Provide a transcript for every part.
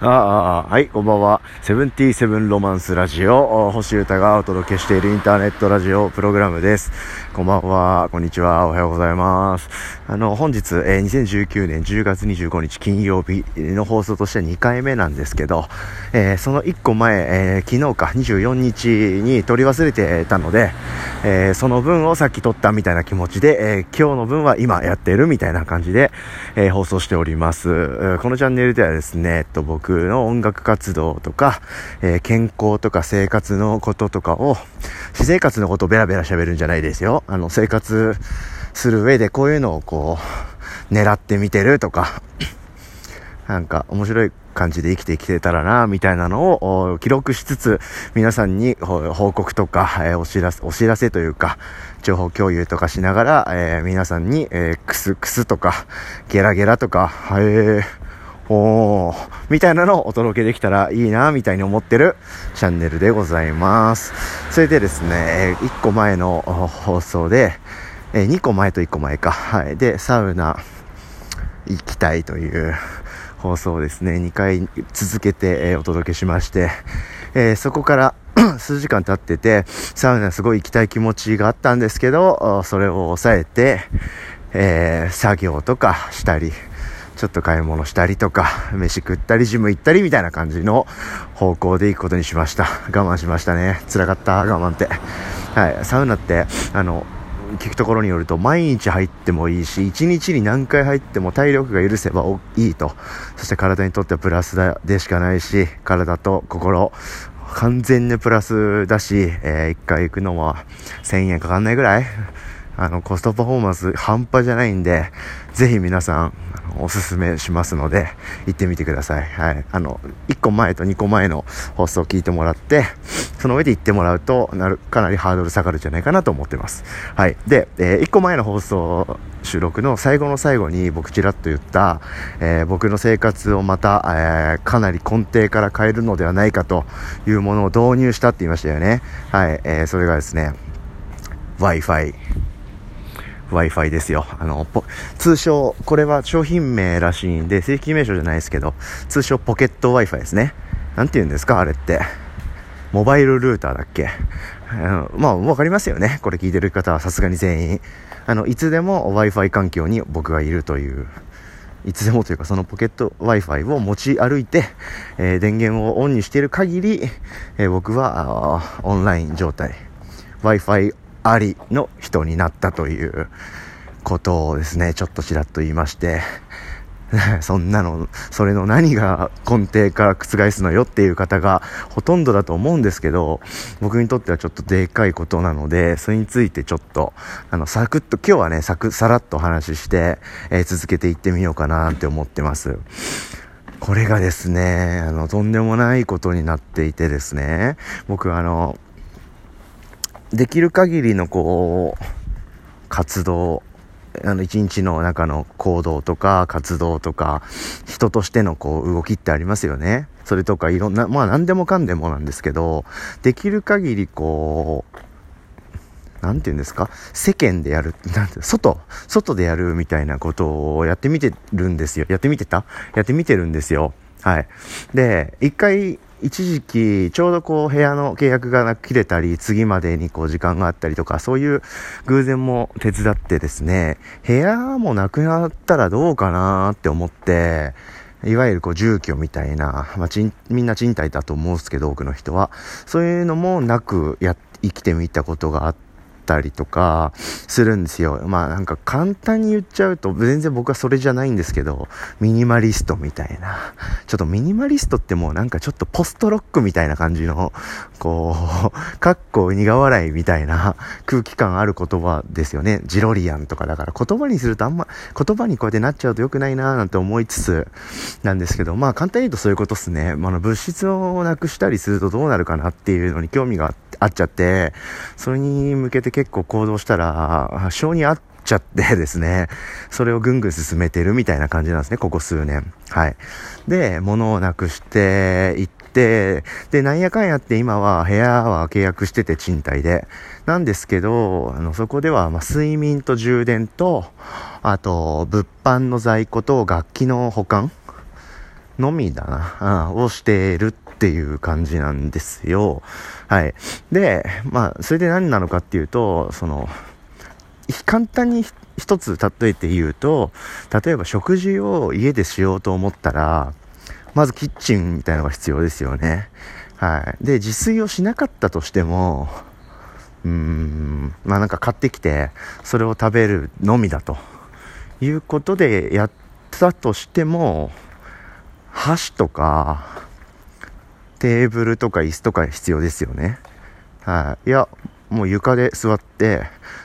ああ、はい、こんばんは。セブンティーセブンロマンスラジオ、星歌がお届けしているインターネットラジオプログラムです。こんばんは、こんにちは、おはようございます。あの、本日、えー、2019年10月25日金曜日の放送としては2回目なんですけど、えー、その1個前、えー、昨日か24日に撮り忘れてたので、えー、その分をさっき撮ったみたいな気持ちで、えー、今日の分は今やってるみたいな感じで、えー、放送しております。このチャンネルではですね、えっと、僕の音楽活動とか、え健康とか生活のこととかを、私生活のことをベラベラ喋るんじゃないですよ。あの、生活する上でこういうのをこう、狙ってみてるとか、なんか面白い感じで生きてきてたらな、みたいなのを記録しつつ、皆さんに報告とか、えー、お知らせ、お知らせというか、情報共有とかしながら、えー、皆さんに、えー、クスクスとか、ゲラゲラとか、えー、おー、みたいなのをお届けできたらいいな、みたいに思ってるチャンネルでございます。それでですね、1個前の放送で、2個前と1個前か。はい。で、サウナ行きたいという放送をですね、2回続けて、お届けしまして、え、そこから 数時間経ってて、サウナすごい行きたい気持ちがあったんですけど、それを抑えて、えー、作業とかしたり、ちょっと買い物したりとか、飯食ったり、ジム行ったりみたいな感じの方向で行くことにしました。我慢しましたね。辛かった、我慢って。はい、サウナって、あの、聞くところによると毎日入ってもいいし1日に何回入っても体力が許せばいいとそして体にとってはプラスでしかないし体と心完全にプラスだし、えー、1回行くのは1000円かかんないぐらいあのコストパフォーマンス半端じゃないんでぜひ皆さんおすすめしますので、行ってみてください。はい。あの、1個前と2個前の放送を聞いてもらって、その上で行ってもらうと、なる、かなりハードル下がるんじゃないかなと思ってます。はい。で、えー、1個前の放送収録の最後の最後に僕ちらっと言った、えー、僕の生活をまた、えー、かなり根底から変えるのではないかというものを導入したって言いましたよね。はい。えー、それがですね、Wi-Fi。Wi-Fi ですよ。あの、通称、これは商品名らしいんで、正規名称じゃないですけど、通称ポケット Wi-Fi ですね。なんて言うんですかあれって。モバイルルーターだっけあのまあ、わかりますよね。これ聞いてる方はさすがに全員。あの、いつでも Wi-Fi 環境に僕がいるという。いつでもというか、そのポケット Wi-Fi を持ち歩いて、えー、電源をオンにしている限り、えー、僕はオンライン状態。Wi-Fi ありの人になったということをですね、ちょっとちらっと言いまして、そんなの、それの何が根底から覆すのよっていう方がほとんどだと思うんですけど、僕にとってはちょっとでかいことなので、それについてちょっと、あの、サクッと、今日はね、サク、さらっとお話しして、えー、続けていってみようかなって思ってます。これがですね、あの、とんでもないことになっていてですね、僕あの、できる限りのこう、活動、あの、一日の中の行動とか活動とか、人としてのこう、動きってありますよね。それとかいろんな、まあ何でもかんでもなんですけど、できる限りこう、なんて言うんですか？世間でやる、なんて、外、外でやるみたいなことをやってみてるんですよ。やってみてた？やってみてるんですよ。はい。で、一回、一時期、ちょうどこう部屋の契約が切れたり、次までにこう時間があったりとか、そういう偶然も手伝ってですね、部屋もなくなったらどうかなって思って、いわゆるこう住居みたいな、まあ、みんな賃貸だと思うんですけど、多くの人は。そういうのもなくや、生きてみたことがあって、ったりとかするんですよ。まあなんか簡単に言っちゃうと全然僕はそれじゃないんですけど、ミニマリストみたいな。ちょっとミニマリストってもうなんかちょっとポストロックみたいな感じの、こう、かっこ苦笑いみたいな空気感ある言葉ですよね。ジロリアンとかだから言葉にするとあんま、言葉にこうやってなっちゃうと良くないなーなんて思いつつなんですけど、まあ簡単に言うとそういうことっすね。まあ、の物質をなくしたりするとどうなるかなっていうのに興味があっちゃって、それに向けて結構行動したら、性に合っちゃってですね、それをぐんぐん進めてるみたいな感じなんですね、ここ数年。はい。で、物をなくしていって、で、なんやかんやって今は部屋は契約してて賃貸で。なんですけど、あの、そこでは、ま睡眠と充電と、あと、物販の在庫と楽器の保管のみだな、うん、をしているっていう感じなんですよ。はい。で、まあ、それで何なのかっていうと、その、簡単に一つ例えて言うと、例えば食事を家でしようと思ったら、まずキッチンみたいなのが必要ですよね。はい。で、自炊をしなかったとしても、うーん、まあなんか買ってきて、それを食べるのみだということでやったとしても、箸とか、テーブルとか椅子とか必要ですよね。はい。いや、もう床で座って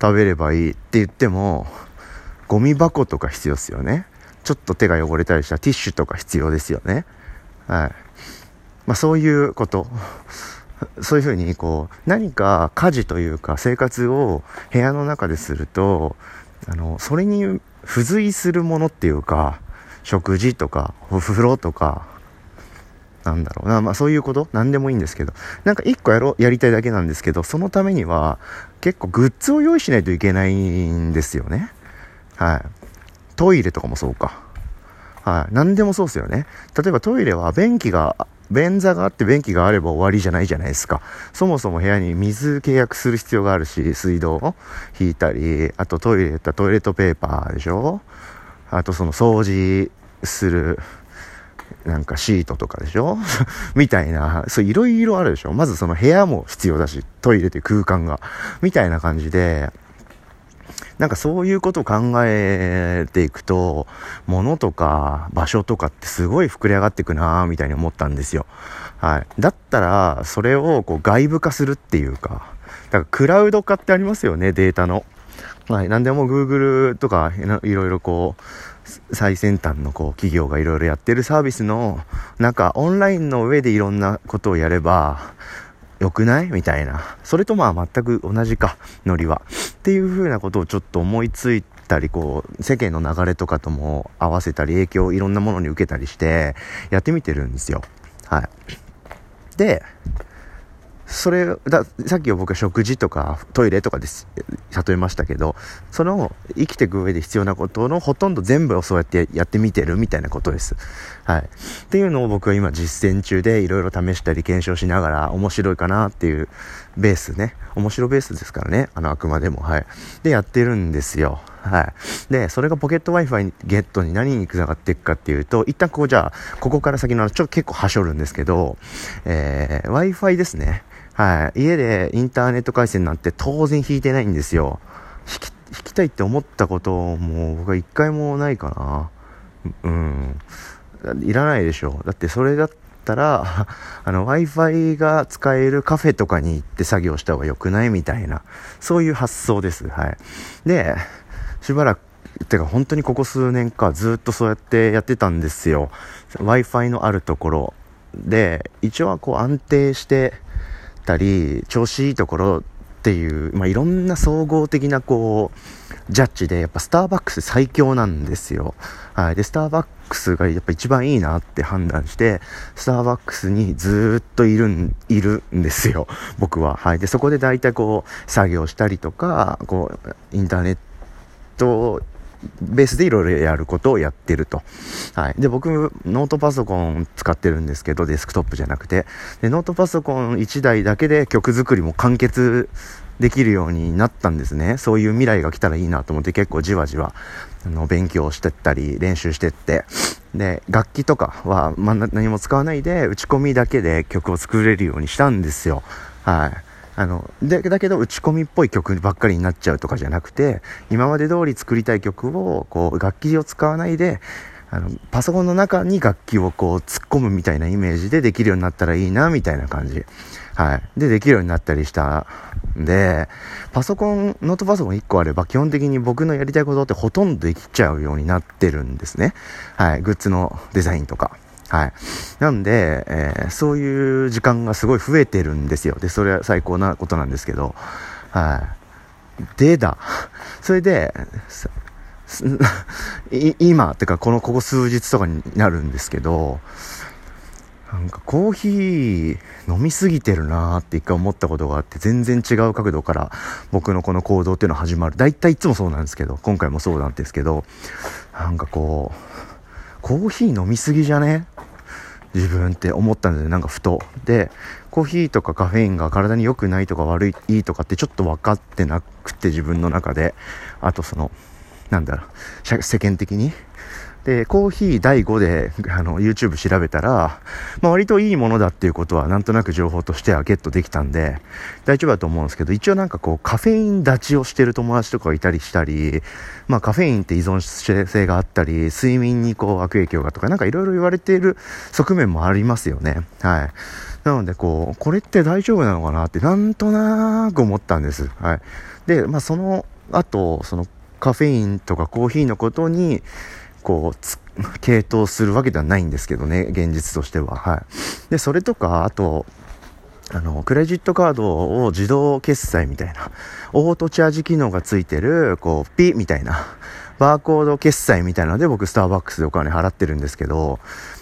食べればいいって言っても、ゴミ箱とか必要ですよね。ちょっと手が汚れたりしたらティッシュとか必要ですよね。はい。まあそういうこと。そういうふうに、こう、何か家事というか生活を部屋の中ですると、あの、それに付随するものっていうか、食事とか、お風呂とか、なんだろうな、まあそういうこと？何でもいいんですけど、なんか一個やろう、やりたいだけなんですけど、そのためには結構グッズを用意しないといけないんですよね。はい。トイレとかもそうか。はい。何でもそうですよね。例えばトイレは便器が、便座があって便器があれば終わりじゃないじゃないですか。そもそも部屋に水契約する必要があるし、水道を引いたり、あとトイレったらトイレットペーパーでしょ？あとその掃除するなんかシートとかでしょ？みたいな、そういろいろあるでしょ？まずその部屋も必要だし、トイレという空間が。みたいな感じで、なんかそういうことを考えていくと、物とか場所とかってすごい膨れ上がっていくなぁ、みたいに思ったんですよ。はい。だったら、それをこう外部化するっていうか、だからクラウド化ってありますよね、データの。はい。なんでも Google とかいろいろこう、最先端のこう企業がいろいろやってるサービスの中、オンラインの上でいろんなことをやれば、良くない？みたいな。それとまあ全く同じか、ノリは。っていう風なことをちょっと思いついたり、こう、世間の流れとかとも合わせたり、影響をいろんなものに受けたりして、やってみてるんですよ。はい。で、それださっきは僕は食事とかトイレとかです例えましたけどその生きていく上で必要なことのほとんど全部をそうやってやってみてるみたいなことです。はい。っていうのを僕は今実践中でいろいろ試したり検証しながら面白いかなっていうベースね。面白ベースですからね。あのあくまでも。はい。でやってるんですよ。はい。で、それがポケット Wi-Fi ゲットに何に繋がっていくかっていうと、一旦こうじゃあ、ここから先のちょっと結構はしょるんですけど、えー、Wi-Fi ですね。はい。家でインターネット回線なんて当然引いてないんですよ。引き、引きたいって思ったことも僕は一回もないかな。うん。いらないでしょ。だってそれだったら、あの、Wi-Fi が使えるカフェとかに行って作業した方が良くないみたいな、そういう発想です。はい。で、しばらく、てか本当にここ数年かずっとそうやってやってたんですよ。Wi-Fi のあるところで、一応はこう安定して、たり、調子いいところっていう、まあ、いろんな総合的なこう、ジャッジで、やっぱスターバックス最強なんですよ。はい。で、スターバックスがやっぱ一番いいなって判断して、スターバックスにずっといるん、いるんですよ。僕は。はい。で、そこで大体こう、作業したりとか、こう、インターネットベースでいろいろやることをやってると。はい。で、僕、ノートパソコン使ってるんですけど、デスクトップじゃなくて。で、ノートパソコン1台だけで曲作りも完結できるようになったんですね。そういう未来が来たらいいなと思って結構じわじわ、あの、勉強してったり、練習してって。で、楽器とかは、ま、何も使わないで、打ち込みだけで曲を作れるようにしたんですよ。はい。あの、で、だけど打ち込みっぽい曲ばっかりになっちゃうとかじゃなくて、今まで通り作りたい曲を、こう、楽器を使わないで、あの、パソコンの中に楽器をこう突っ込むみたいなイメージでできるようになったらいいな、みたいな感じ。はい。で、できるようになったりしたんで、パソコン、ノートパソコン1個あれば基本的に僕のやりたいことってほとんどできちゃうようになってるんですね。はい。グッズのデザインとか。はい。なんで、えー、そういう時間がすごい増えてるんですよ。で、それは最高なことなんですけど、はい。でだ。それで、今、ってかこの、ここ数日とかになるんですけど、なんかコーヒー飲みすぎてるなーって一回思ったことがあって全然違う角度から僕のこの行動っていうのは始まる。大体いつもそうなんですけど、今回もそうなんですけど、なんかこう、コーヒー飲みすぎじゃね？自分って思ったのでなんかふと。でコーヒーとかカフェインが体に良くないとか悪いいいとかってちょっと分かってなくて自分の中で。あとそのなんだろう世間的にで、コーヒー第5で、あの、YouTube 調べたら、まあ割といいものだっていうことはなんとなく情報としてはゲットできたんで、大丈夫だと思うんですけど、一応なんかこう、カフェイン立ちをしてる友達とかがいたりしたり、まあカフェインって依存性があったり、睡眠にこう悪影響がとか、なんかいろいろ言われている側面もありますよね。はい。なのでこう、これって大丈夫なのかなってなんとなく思ったんです。はい。で、まあその後、そのカフェインとかコーヒーのことに、こう、傾倒するわけではないんですけどね、現実としては。はい。で、それとか、あと、あの、クレジットカードを自動決済みたいな、オートチャージ機能がついてる、こう、ピみたいな、バーコード決済みたいなので僕スターバックスでお金払ってるんですけど、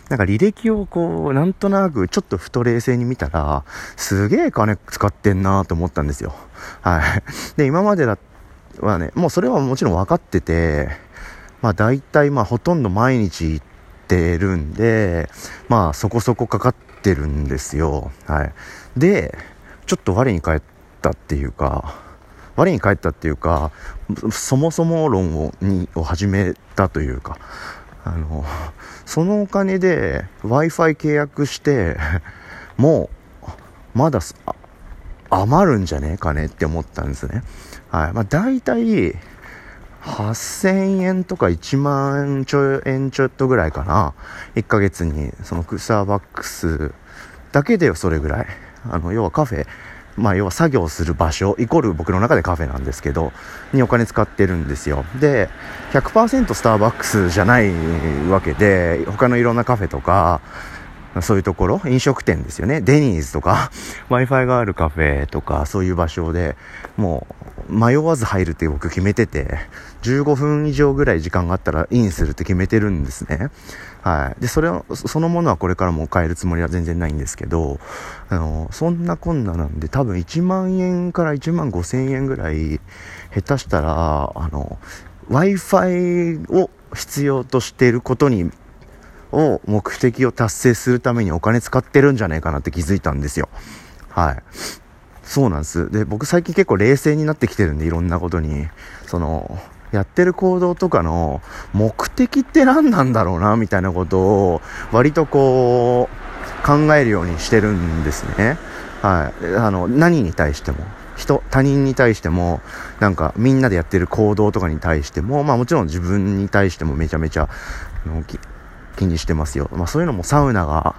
なんか履歴をこう、なんとなくちょっとふと冷静に見たら、すげえ金使ってんなと思ったんですよ。はい。で、今までだはね、もうそれはもちろん分かってて、まあ大体まあほとんど毎日行ってるんで、まあそこそこかかってるんですよ。はい。で、ちょっと我に返ったっていうか、我に返ったっていうか、そもそも論をにを始めたというか、あの、そのお金で Wi-Fi 契約して、もう、まだ余るんじゃねえかねって思ったんですね。はい。まあ大体、8000円とか1万ちょ円ちょっとぐらいかな。1ヶ月に、そのクサーバックスだけでそれぐらい。あの、要はカフェ、まあ、要は作業する場所、イコール僕の中でカフェなんですけど、にお金使ってるんですよ。で、100%スターバックスじゃないわけで、他のいろんなカフェとか、そういうところ、飲食店ですよね。デニーズとか、Wi-Fi があるカフェとか、そういう場所でもう迷わず入るって僕決めてて、15分以上ぐらい時間があったらインするって決めてるんですね。はい。で、それを、そのものはこれからも変えるつもりは全然ないんですけど、あの、そんなこんななんで多分1万円から1万5千円ぐらい、下手したら、あの、Wi-Fi を必要としていることにを目的を達成するためにお金使ってるんじゃないかなって気づいたんですよ。はい。そうなんです。で、僕最近結構冷静になってきてるんで、いろんなことに。その、やってる行動とかの目的って何なんだろうな、みたいなことを割とこう、考えるようにしてるんですね。はい。あの、何に対しても。人、他人に対しても、なんかみんなでやってる行動とかに対しても、まあもちろん自分に対してもめちゃめちゃ、気にしてますよ。まあそういうのもサウナが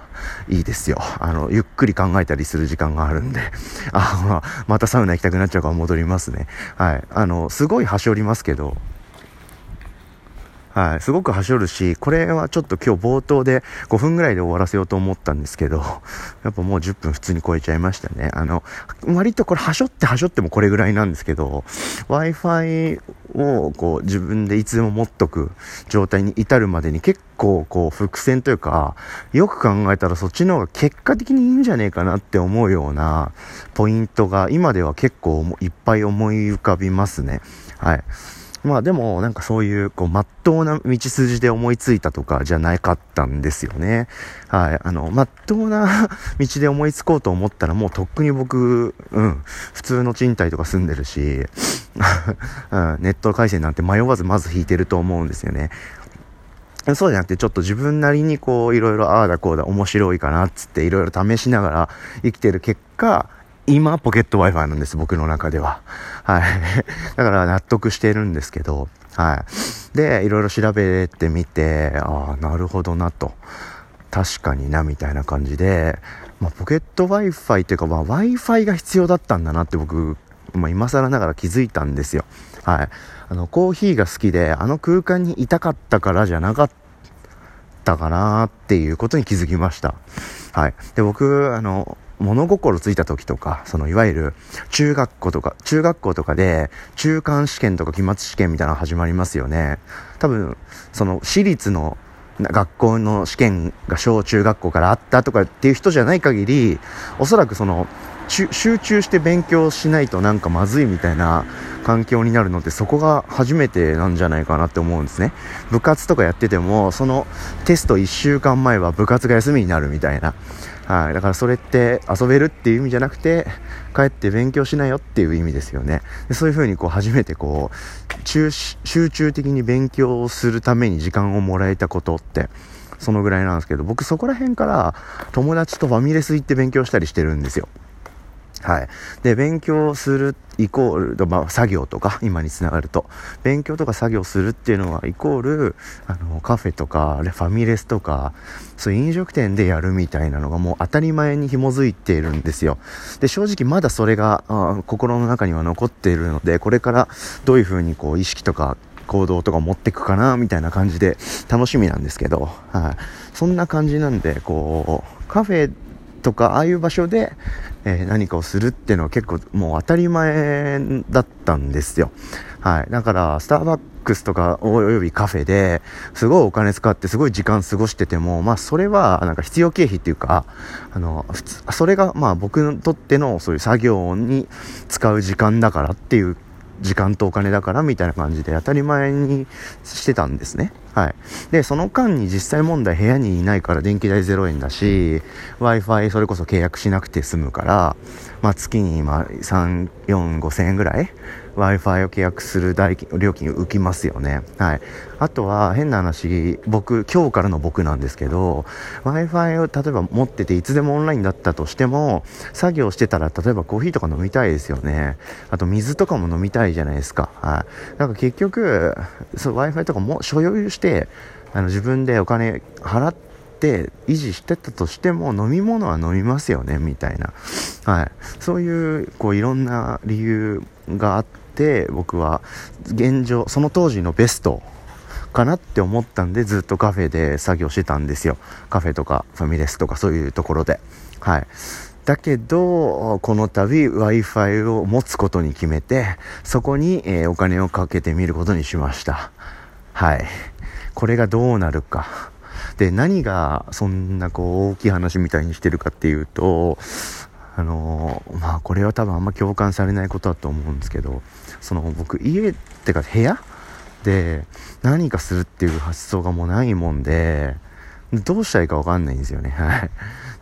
いいですよ。あの、ゆっくり考えたりする時間があるんで。あ、ほら、またサウナ行きたくなっちゃうから戻りますね。はい。あの、すごい端折りますけど、はい、すごくはしょるし、これはちょっと今日冒頭で5分ぐらいで終わらせようと思ったんですけど、やっぱもう10分普通に超えちゃいましたね。あの、割とこれはしょってはしょってもこれぐらいなんですけど、Wi-Fi をこう自分でいつでも持っとく状態に至るまでに結構こう伏線というか、よく考えたらそっちの方が結果的にいいんじゃねえかなって思うようなポイントが今では結構いっぱい思い浮かびますね。はい。まあでも、なんかそういう、こう、まっとうな道筋で思いついたとかじゃなかったんですよね。はい。あの、まっとうな道で思いつこうと思ったらもうとっくに僕、うん、普通の賃貸とか住んでるし、うん、ネット回線なんて迷わずまず引いてると思うんですよね。そうじゃなくて、ちょっと自分なりにこう、いろいろああだこうだ面白いかなっつっていろいろ試しながら生きてる結果、今、ポケット Wi-Fi なんです、僕の中では。はい。だから納得してるんですけど、はい。で、いろいろ調べてみて、ああ、なるほどなと。確かにな、みたいな感じで、まあ、ポケット Wi-Fi っていうか、まあ、Wi-Fi が必要だったんだなって僕、まあ、今更ながら気づいたんですよ。はい。あの、コーヒーが好きで、あの空間にいたかったからじゃなかったかなっていうことに気づきました。はい。で、僕、あの、物心ついた時とか、そのいわゆる中学校とか、中学校とかで中間試験とか期末試験みたいなの始まりますよね。多分、その私立の学校の試験が小中学校からあったとかっていう人じゃない限り、おそらくその集中して勉強しないとなんかまずいみたいな環境になるのってそこが初めてなんじゃないかなって思うんですね部活とかやっててもそのテスト1週間前は部活が休みになるみたいなはい、だからそれって遊べるっていう意味じゃなくて帰って勉強しなよっていう意味ですよね。でそういうふうにこう初めてこう集中的に勉強をするために時間をもらえたことってそのぐらいなんですけど僕そこら辺から友達とファミレス行って勉強したりしてるんですよ。はい。で、勉強するイコール、まあ、作業とか、今につながると、勉強とか作業するっていうのは、イコール、あの、カフェとか、ファミレスとか、そういう飲食店でやるみたいなのがもう当たり前に紐づいているんですよ。で、正直まだそれが、あ心の中には残っているので、これからどういうふうにこう、意識とか、行動とか持っていくかな、みたいな感じで、楽しみなんですけど、はい。そんな感じなんで、こう、カフェとか、ああいう場所で、えー、何かをするっていうのは結構もう当たり前だったんですよ。はい。だから、スターバックスとかおよびカフェですごいお金使ってすごい時間過ごしてても、まあそれはなんか必要経費っていうか、あの、普通、それがまあ僕にとってのそういう作業に使う時間だからっていう時間とお金だからみたいな感じで当たり前にしてたんですね。はい。で、その間に実際問題部屋にいないから電気代0円だし、Wi-Fi それこそ契約しなくて済むから、まあ月に今3、4、5千円ぐらい Wi-Fi を契約する代金、料金浮きますよね。はい。あとは変な話、僕、今日からの僕なんですけど、Wi-Fi を例えば持ってていつでもオンラインだったとしても、作業してたら例えばコーヒーとか飲みたいですよね。あと水とかも飲みたいじゃないですか。はい。だか結局、Wi-Fi とかも所有して、あの自分でお金払って、維持してたとしても飲み物は飲みますよねみたいな、はい、そういうこういろんな理由があって僕は現状その当時のベストかなって思ったんでずっとカフェで作業してたんですよ。カフェとかファミレスとかそういうところで。はい。だけどこの度 w i f i を持つことに決めてそこに、え、お金をかけてみることにしました。はいこれがどうなるかで、何がそんなこう大きい話みたいにしてるかっていうと、あの、まあこれは多分あんま共感されないことだと思うんですけど、その僕家ってか部屋で何かするっていう発想がもうないもんで、どうしたらいいかわかんないんですよね。はい。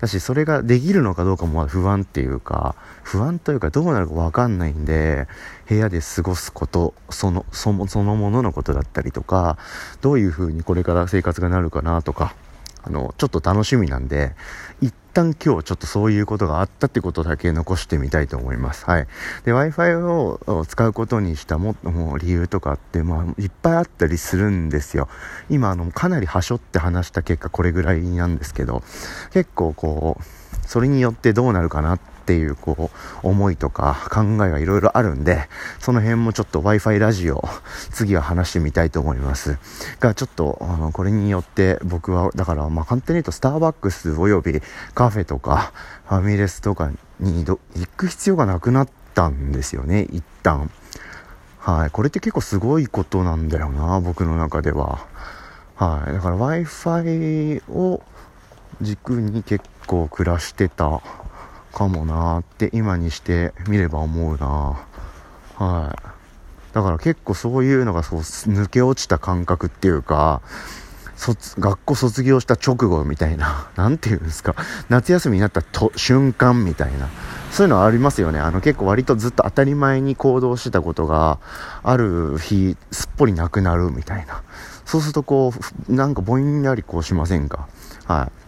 だし、それができるのかどうかも不安っていうか、不安というかどうなるかわかんないんで、部屋で過ごすこと、その、その、そのもののことだったりとか、どういう風にこれから生活がなるかなとか、あの、ちょっと楽しみなんで、一旦今日ちょっとそういうことがあったってことだけ残してみたいと思います。はい。で、Wi-Fi を使うことにしたももう理由とかって、まあ、いっぱいあったりするんですよ。今、あの、かなりはしょって話した結果これぐらいなんですけど、結構こう、それによってどうなるかなってっていう、こう、思いとか考えがいろいろあるんで、その辺もちょっと Wi-Fi ラジオ、次は話してみたいと思います。が、ちょっと、あの、これによって僕は、だから、まあ、簡単に言うと、スターバックスおよびカフェとか、ファミレスとかに行く必要がなくなったんですよね、一旦。はい。これって結構すごいことなんだよな、僕の中では。はい。だから Wi-Fi を軸に結構暮らしてたかもなって今にしてみれば思うな。はい。だから結構そういうのがそう抜け落ちた感覚っていうか卒学校卒業した直後みたいな 何て言うんですか。夏休みになったと瞬間みたいな。そういうのはありますよね。あの結構割とずっと当たり前に行動してたことがある日すっぽりなくなるみたいな。そうするとこうなんかぼんやりこうしませんか？はい。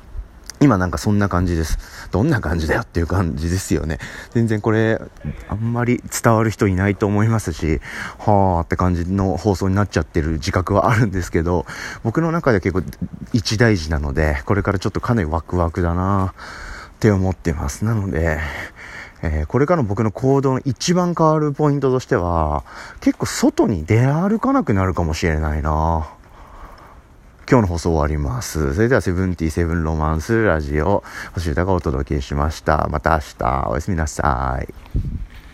今なんかそんな感じです。どんな感じだよっていう感じですよね。全然これ、あんまり伝わる人いないと思いますし、はーって感じの放送になっちゃってる自覚はあるんですけど、僕の中で結構一大事なので、これからちょっとかなりワクワクだなって思ってます。なので、えー、これからの僕の行動の一番変わるポイントとしては、結構外に出歩かなくなるかもしれないなぁ今日の放送終わります。それではセブンティーセブンロマンスラジオ、星歌がお届けしました。また明日、おやすみなさい。